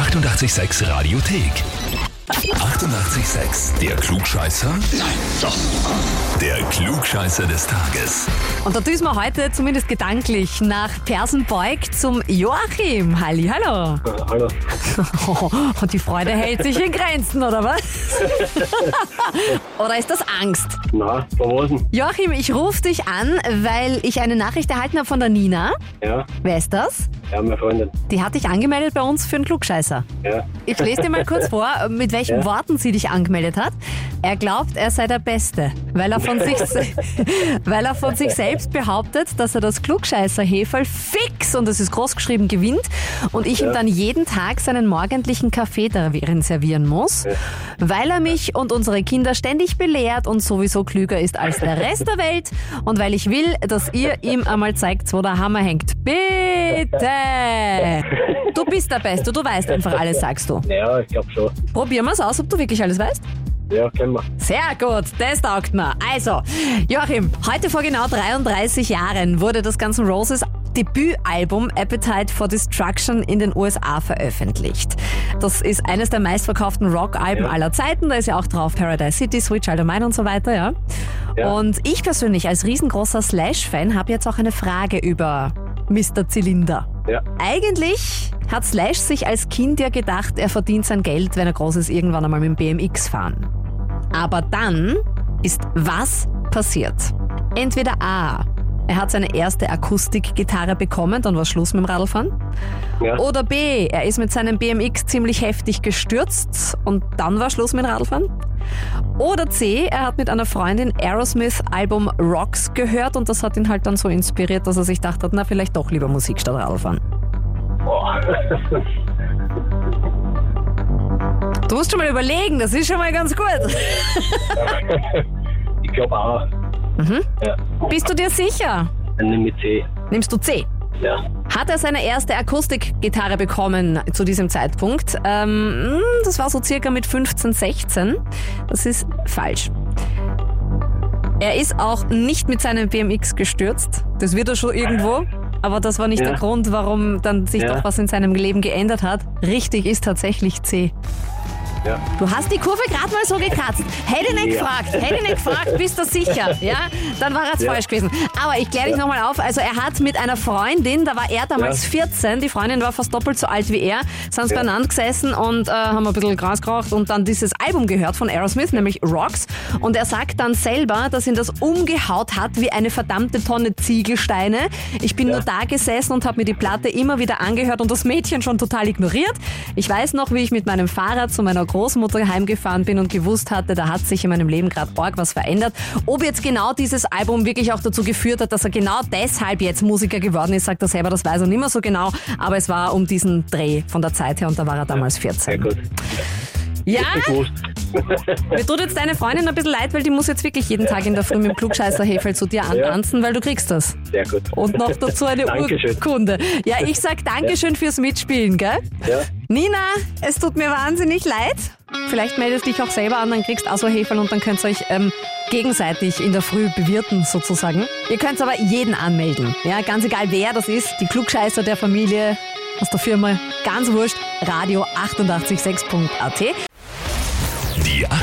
886 Radiothek. 88,6. Der Klugscheißer? Nein, doch. Der Klugscheißer des Tages. Und da düsen wir heute zumindest gedanklich nach Persenbeug zum Joachim. Halli, hallo. Äh, Hallo. Und die Freude hält sich in Grenzen, oder was? oder ist das Angst? Na, denn? Joachim, ich rufe dich an, weil ich eine Nachricht erhalten habe von der Nina. Ja, Wer ist das? Ja, meine Freundin. Die hat dich angemeldet bei uns für einen Klugscheißer. Ja, Ich lese dir mal kurz vor, mit welchen Ja. Worten sie dich angemeldet hat. Er glaubt, er sei der Beste, weil er von sich, weil er von sich selbst behauptet, dass er das Klugscheißer Heferl fix, und das ist groß geschrieben, gewinnt und ich ihm Ja. dann jeden Tag seinen morgendlichen Kaffee darin servieren muss, weil er mich und unsere Kinder ständig belehrt und sowieso klüger ist als der Rest der Welt und weil ich will, dass ihr ihm einmal zeigt, wo der Hammer hängt. Bitte! Du bist der Beste, du weißt einfach alles, sagst du. ja, ich glaube schon. Probieren wir es aus, ob du wirklich alles weißt. Ja, kennen wir. Sehr gut, das taugt mir. Also, Joachim, heute vor genau 33 Jahren wurde das N' Roses Debütalbum Appetite for Destruction in den USA veröffentlicht. Das ist eines der meistverkauften Rockalben Ja. aller Zeiten. Da ist ja auch drauf Paradise City, Switch Child of Mine und so weiter, ja. Ja. Und ich persönlich als riesengroßer Slash-Fan habe jetzt auch eine Frage über Mr. Zylinder. Ja, Eigentlich hat Slash sich als Kind ja gedacht, er verdient sein Geld, wenn er groß ist, irgendwann einmal mit dem BMX fahren. Aber dann ist was passiert? Entweder A, er hat seine erste Akustikgitarre bekommen, dann war Schluss mit dem Radlfahren. ja, Oder B, er ist mit seinem BMX ziemlich heftig gestürzt und dann war Schluss mit dem Radlfahren. Oder C, er hat mit einer Freundin Aerosmith Album Rocks gehört und das hat ihn halt dann so inspiriert, dass er sich dachte, na vielleicht doch lieber Musik statt Radlfahren. boah. Du musst schon mal überlegen, das ist schon mal ganz gut. ich glaube auch. Ja, Bist du dir sicher? dann nehme ich C. Nimmst du C? Ja, Hat er seine erste Akustikgitarre bekommen zu diesem Zeitpunkt? Ähm, hm, das war so circa mit 15, 16. Das ist falsch. Er ist auch nicht mit seinem BMX gestürzt. Das wird er schon irgendwo. Aber das war nicht Ja. der Grund, warum dann sich Ja. doch was in seinem Leben geändert hat. Richtig ist tatsächlich C. ja, Du hast die Kurve gerade mal so gekratzt. Hätte ich nicht Ja. gefragt, hätte ich nicht gefragt, bist du sicher? Ja, dann war es Ja. falsch gewesen. Aber ich kläre dich nochmal auf. Also er hat mit einer Freundin, da war er damals Ja. 14, die Freundin war fast doppelt so alt wie er, sind Ja. beieinander gesessen und äh, haben ein bisschen Gras geraucht und dann dieses Album gehört von Aerosmith, nämlich Rocks. Und er sagt dann selber, dass ihn das umgehaut hat wie eine verdammte Tonne Ziegelsteine. Ich bin Ja. nur da gesessen und habe mir die Platte immer wieder angehört und das Mädchen schon total ignoriert. Ich weiß noch, wie ich mit meinem Fahrrad zu meiner Großmutter heimgefahren bin und gewusst hatte, da hat sich in meinem Leben gerade arg was verändert. Ob jetzt genau dieses Album wirklich auch dazu geführt hat, dass er genau deshalb jetzt Musiker geworden ist, sagt er selber, das weiß er nicht mehr so genau. Aber es war um diesen Dreh von der Zeit her und da war er damals sehr 14. gut. Ja, mir tut jetzt deine Freundin ein bisschen leid, weil die muss jetzt wirklich jeden Tag in der Früh mit dem Klugscheißer-Hefel zu dir antanzen, weil du kriegst das. Sehr gut. Und noch dazu eine Dankeschön. Urkunde. Ja, ich sag Dankeschön fürs Mitspielen, gell? Ja, Nina, es tut mir wahnsinnig leid. Vielleicht meldest dich auch selber an, dann kriegst du auch so Heferl und dann könnt ihr euch ähm, gegenseitig in der Früh bewirten sozusagen. Ihr könnt aber jeden anmelden. Ja, ganz egal wer das ist, die Klugscheißer der Familie aus der Firma, ganz wurscht, radio 886.at. Die